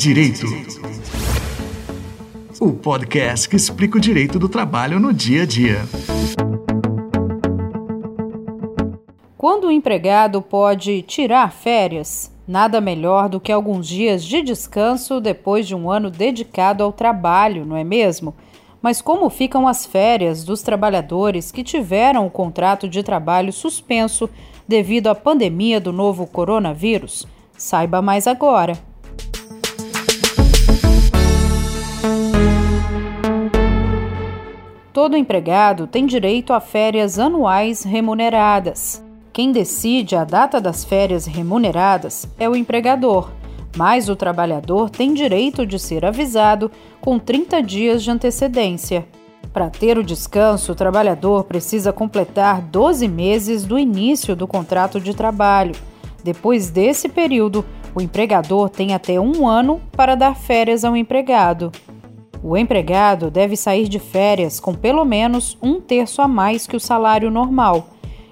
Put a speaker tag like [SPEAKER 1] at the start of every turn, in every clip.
[SPEAKER 1] Direito. O podcast que explica o direito do trabalho no dia a dia.
[SPEAKER 2] Quando o empregado pode tirar férias, nada melhor do que alguns dias de descanso depois de um ano dedicado ao trabalho, não é mesmo? Mas como ficam as férias dos trabalhadores que tiveram o contrato de trabalho suspenso devido à pandemia do novo coronavírus? Saiba mais agora. Todo empregado tem direito a férias anuais remuneradas. Quem decide a data das férias remuneradas é o empregador, mas o trabalhador tem direito de ser avisado com 30 dias de antecedência. Para ter o descanso, o trabalhador precisa completar 12 meses do início do contrato de trabalho. Depois desse período, o empregador tem até um ano para dar férias ao empregado. O empregado deve sair de férias com pelo menos um terço a mais que o salário normal.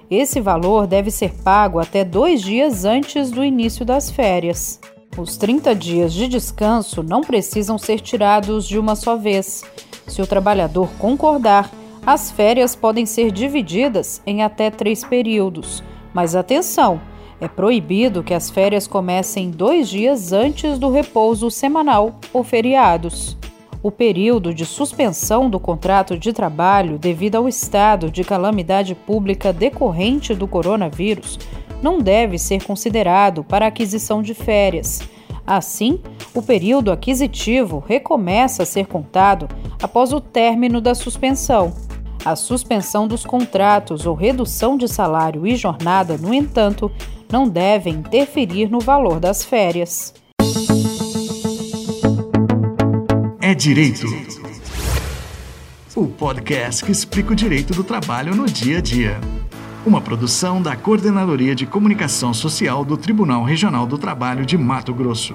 [SPEAKER 2] Esse valor deve ser pago até dois dias antes do início das férias. Os 30 dias de descanso não precisam ser tirados de uma só vez. Se o trabalhador concordar, as férias podem ser divididas em até três períodos. Mas atenção! É proibido que as férias comecem dois dias antes do repouso semanal ou feriados. O período de suspensão do contrato de trabalho devido ao estado de calamidade pública decorrente do coronavírus não deve ser considerado para aquisição de férias. Assim, o período aquisitivo recomeça a ser contado após o término da suspensão. A suspensão dos contratos ou redução de salário e jornada, no entanto, não devem interferir no valor das férias.
[SPEAKER 1] É Direito. O podcast que explica o direito do trabalho no dia a dia. Uma produção da Coordenadoria de Comunicação Social do Tribunal Regional do Trabalho de Mato Grosso.